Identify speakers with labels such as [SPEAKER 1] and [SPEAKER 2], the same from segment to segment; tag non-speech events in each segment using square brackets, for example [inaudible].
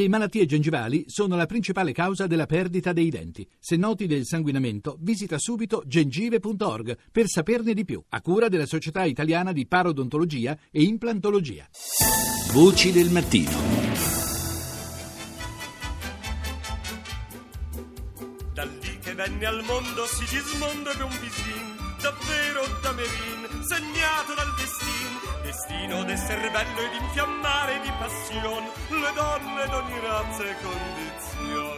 [SPEAKER 1] Le malattie gengivali sono la principale causa della perdita dei denti. Se noti del sanguinamento, visita subito gengive.org per saperne di più, a cura della Società Italiana di Parodontologia e Implantologia.
[SPEAKER 2] Voci del mattino.
[SPEAKER 3] Da lì che venne al mondo Sigismondo ebbe un visin, davvero da Merin, segnato dal destino destino d'esser bello ed infiammare di passion le donne d'ogni razza e condizion.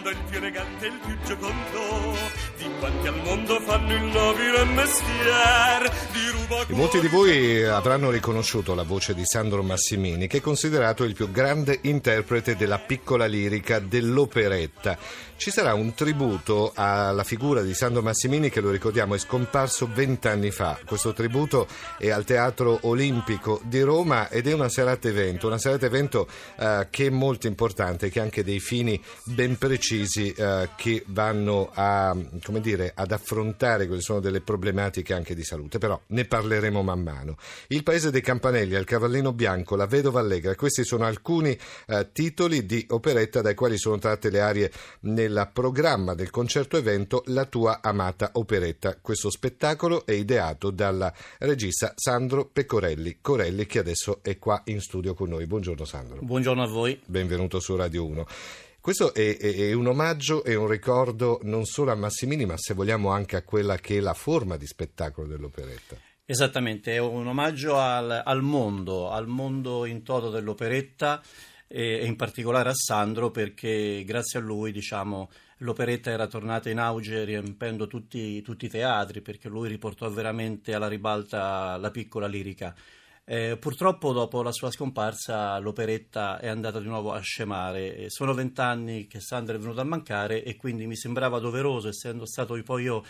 [SPEAKER 3] Gismondo il più elegante e il più giocondo di quanti al mondo fanno il nobile mestier di ruba
[SPEAKER 4] E molti di voi avranno riconosciuto la voce di Sandro Massimini, che è considerato il più grande interprete della piccola lirica dell'operetta. Ci sarà un tributo alla figura di Sandro Massimini che lo ricordiamo è scomparso vent'anni fa. Questo tributo è al Teatro Olimpico di Roma ed è una serata evento, una serata evento eh, che è molto importante, che ha anche dei fini ben precisi eh, che vanno a, come dire, ad affrontare quelle sono delle problematiche anche di salute, però ne parleremo man mano. Il Paese dei Campanelli, Il Cavallino Bianco, La Vedova Allegra, questi sono alcuni eh, titoli di operetta dai quali sono tratte le arie nel programma del concerto evento La tua amata operetta. Questo spettacolo è ideato dalla regista Sandro Pecorelli, Corelli che adesso è qua in studio con noi. Buongiorno Sandro.
[SPEAKER 5] Buongiorno a voi.
[SPEAKER 4] Benvenuto su Radio 1. Questo è, è, è, un omaggio e un ricordo non solo a Massimini, ma se vogliamo anche a quella che è la forma di spettacolo dell'operetta.
[SPEAKER 5] Esattamente, è un omaggio al, al mondo, al mondo in toto dell'operetta e in particolare a Sandro perché grazie a lui diciamo, l'operetta era tornata in auge riempendo tutti, tutti, i teatri perché lui riportò veramente alla ribalta la piccola lirica. Eh, purtroppo dopo la sua scomparsa l'operetta è andata di nuovo a scemare. Sono vent'anni che Sandro è venuto a mancare e quindi mi sembrava doveroso, essendo stato poi io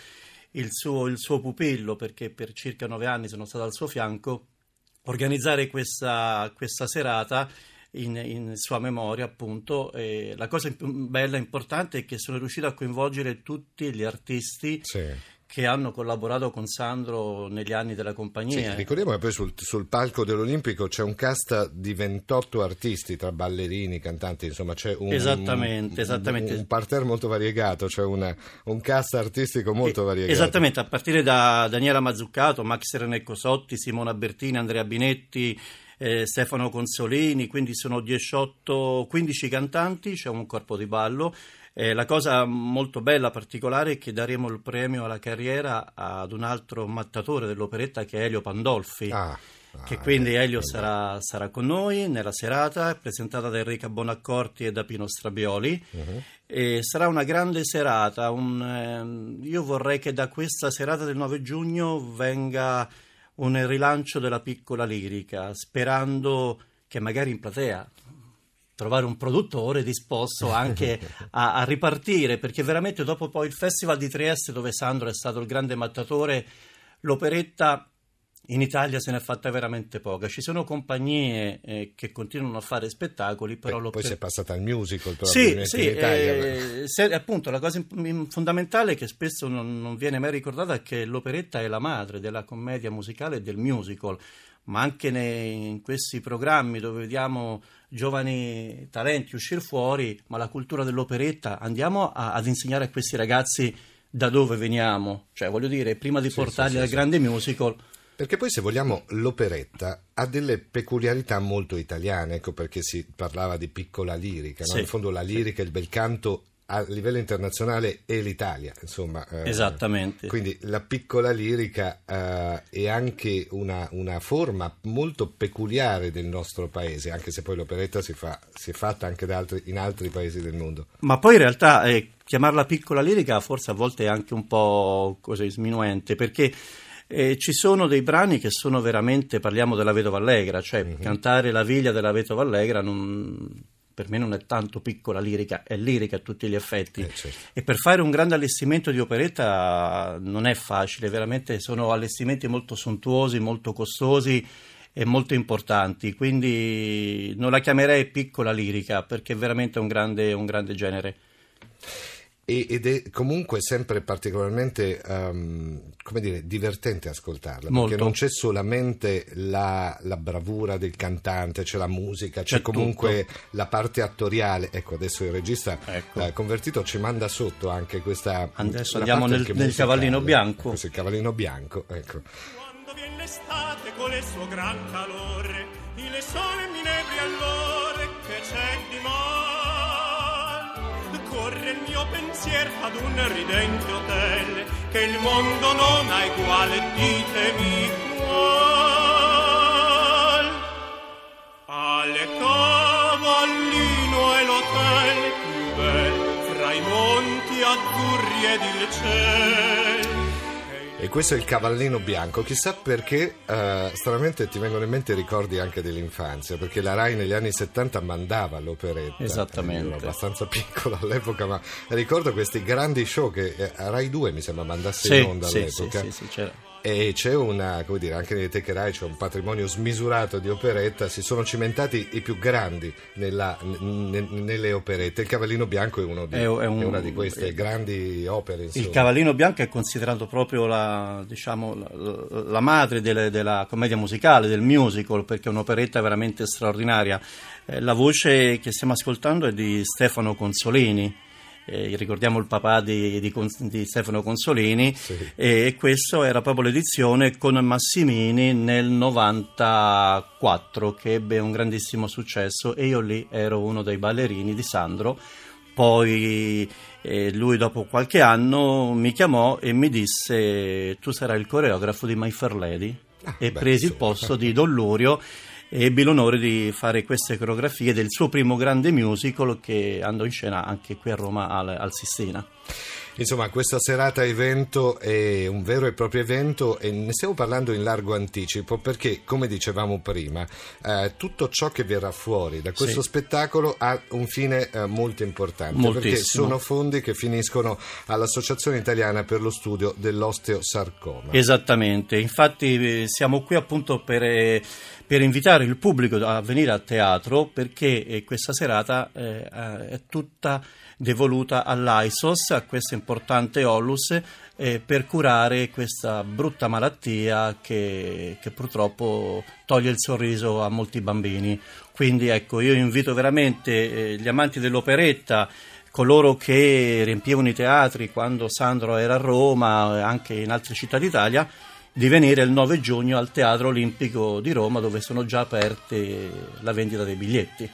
[SPEAKER 5] il suo, il suo pupillo, perché per circa nove anni sono stato al suo fianco, organizzare questa, questa serata in, in, sua memoria, appunto. E la cosa bella e importante è che sono riuscito a coinvolgere tutti gli artisti. Sì. Che hanno collaborato con Sandro negli anni della compagnia.
[SPEAKER 4] Sì, ricordiamo che poi sul, sul, palco dell'Olimpico c'è un cast di 28 artisti, tra ballerini, cantanti, insomma c'è un,
[SPEAKER 5] esattamente, esattamente.
[SPEAKER 4] un, parterre molto variegato, cioè una, un cast artistico molto variegato.
[SPEAKER 5] Esattamente, a partire da Daniela Mazzuccato, Max Renecco Sotti, Simona Bertini, Andrea Binetti, eh, Stefano Consolini, quindi sono 18, 15 cantanti, c'è un corpo di ballo. Eh, la cosa molto bella, particolare, è che daremo il premio alla carriera ad un altro mattatore dell'operetta che è Elio Pandolfi.
[SPEAKER 4] Ah.
[SPEAKER 5] che quindi Elio sarà, sarà, con noi nella serata, presentata da Enrica Bonaccorti e da Pino Strabioli. Uh-huh. E sarà una grande serata. Un, eh, io vorrei che da questa serata del 9 giugno venga un rilancio della piccola lirica, sperando che magari in platea trovare un produttore disposto anche [laughs] a, a, ripartire, perché veramente dopo poi il Festival di Trieste, dove Sandro è stato il grande mattatore, l'operetta in Italia se ne è fatta veramente poca. Ci sono compagnie eh, che continuano a fare spettacoli, però
[SPEAKER 4] Beh, poi si è passata al musical
[SPEAKER 5] sì, sì, in Italia. Eh, se, appunto, la cosa fondamentale che spesso non, non, viene mai ricordata è che l'operetta è la madre della commedia musicale e del musical, ma anche nei, in questi programmi dove vediamo giovani talenti uscire fuori, ma la cultura dell'operetta andiamo a, ad insegnare a questi ragazzi da dove veniamo, cioè voglio dire, prima di sì, portarli sì, al grande musical
[SPEAKER 4] perché poi, se vogliamo, l'operetta ha delle peculiarità molto italiane, ecco perché si parlava di piccola lirica. No? In fondo, la lirica il bel canto a livello internazionale è l'Italia, insomma.
[SPEAKER 5] Eh, Esattamente.
[SPEAKER 4] Quindi la piccola lirica eh, è anche una, una, forma molto peculiare del nostro paese, anche se poi l'operetta si, fa, si è fatta anche altri, in altri paesi del mondo.
[SPEAKER 5] Ma poi in realtà eh, chiamarla piccola lirica forse a volte è anche un po' così sminuente, perché eh, ci sono dei brani che sono veramente, parliamo della Vedova Allegra, cioè mm-hmm. cantare la viglia della Vedova Allegra non, per me non è tanto piccola lirica, è lirica a tutti gli effetti. Eh, certo. E per fare un grande allestimento di operetta non è facile, veramente sono allestimenti molto sontuosi, molto costosi e molto importanti, quindi non la chiamerei piccola lirica perché è veramente un grande, un grande genere.
[SPEAKER 4] E- ed è comunque sempre particolarmente come dire, divertente ascoltarla,
[SPEAKER 5] Molto.
[SPEAKER 4] perché non c'è solamente la, la bravura del cantante, c'è la musica, c'è,
[SPEAKER 5] C'è
[SPEAKER 4] comunque la parte attoriale. Ecco, adesso il regista
[SPEAKER 5] Ecco.
[SPEAKER 4] eh, convertito ci manda sotto anche questa...
[SPEAKER 5] Adesso andiamo nel- nel. Cavallino Bianco.
[SPEAKER 4] Questo è il cavallino bianco, ecco.
[SPEAKER 3] Quando viene l'estate con il suo gran calore, il sole mi nebri allora che c'è di mal. Corre il mio pensiero ad un ridente hotel, che il mondo non ha uguale, ditemi qual. Al cavallino è l'hotel più bel, fra i monti azzurri ed il cielo.
[SPEAKER 4] E questo è il cavallino bianco, chissà perché eh, stranamente ti vengono in mente ricordi anche dell'infanzia, perché la RAI negli anni 70 mandava l'operetta.
[SPEAKER 5] Esattamente.
[SPEAKER 4] Ero abbastanza [laughs] piccolo all'epoca, ma ricordo questi grandi show che eh, RAI 2 mi sembra mandasse
[SPEAKER 5] Sì,
[SPEAKER 4] in onda
[SPEAKER 5] sì, sì,
[SPEAKER 4] all'epoca.
[SPEAKER 5] sì, sì, c'era.
[SPEAKER 4] E c'è una, come dire, anche nelle teche Rai c'è un patrimonio smisurato di operetta, si sono cimentati i più grandi nella- n- nelle operette. Il Cavallino Bianco è, uno di,
[SPEAKER 5] È- è un-
[SPEAKER 4] è una di queste grandi opere. Insomma.
[SPEAKER 5] Il Cavallino Bianco è considerato proprio la, diciamo, la, la madre delle- della commedia musicale, del musical, perché è un'operetta veramente straordinaria. Eh, la voce che stiamo ascoltando è di Stefano Consolini. Eh, ricordiamo il papà di, di di Stefano Consolini
[SPEAKER 4] Sì.
[SPEAKER 5] e questo era proprio l'edizione con Massimini nel 94 che ebbe un grandissimo successo e io lì ero uno dei ballerini di Sandro poi eh, lui dopo qualche anno mi chiamò e mi disse tu sarai il coreografo di My Fair Lady
[SPEAKER 4] Ah,
[SPEAKER 5] e
[SPEAKER 4] beh,
[SPEAKER 5] presi il
[SPEAKER 4] insomma.
[SPEAKER 5] posto di Don Lurio e ebbi l'onore di fare queste coreografie del suo primo grande musical che andò in scena anche qui a Roma al, al Sistina.
[SPEAKER 4] Insomma, questa serata evento è un vero e proprio evento e ne stiamo parlando in largo anticipo perché, come dicevamo prima, eh, tutto ciò che verrà fuori da questo
[SPEAKER 5] Sì.
[SPEAKER 4] spettacolo ha un fine eh, molto importante perché
[SPEAKER 5] Moltissimo.
[SPEAKER 4] sono fondi che finiscono all'Associazione Italiana per lo Studio dell'Osteosarcoma.
[SPEAKER 5] Esattamente, infatti eh, siamo qui appunto per, eh, per invitare il pubblico a venire a teatro perché eh, questa serata eh, è tutta devoluta all'AISOS, a questo importante Onlus, eh, per curare questa brutta malattia che, che purtroppo toglie il sorriso a molti bambini. Quindi ecco, io invito veramente eh, gli amanti dell'operetta, coloro che riempivano i teatri quando Sandro era a Roma e anche in altre città d'Italia, di venire il 9 giugno al Teatro Olimpico di Roma dove sono già aperte la vendita dei biglietti.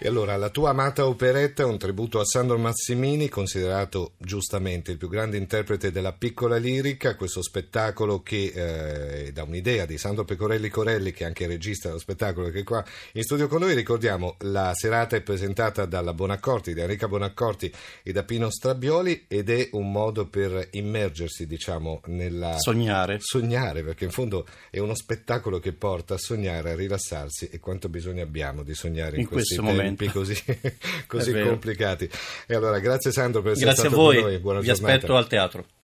[SPEAKER 4] E allora, la tua amata operetta è un tributo a Sandro Massimini, considerato giustamente il più grande interprete della piccola lirica, questo spettacolo che eh, dà un'idea di Sandro Pecorelli Corelli, che è anche regista dello spettacolo, che è qua in studio con noi. Ricordiamo, la serata è presentata dalla Bonaccorti, da Enrica Bonaccorti e da Pino Strabioli ed è un modo per immergersi, diciamo, nella...
[SPEAKER 5] Sognare.
[SPEAKER 4] Sognare, perché in fondo è uno spettacolo che porta a sognare, a rilassarsi e quanto bisogno abbiamo di sognare in,
[SPEAKER 5] In questo
[SPEAKER 4] tempi così, [laughs] così complicati. E allora, grazie Sandro per essere
[SPEAKER 5] Grazie
[SPEAKER 4] stato con noi. Buona
[SPEAKER 5] vi
[SPEAKER 4] giornata.
[SPEAKER 5] aspetto al teatro.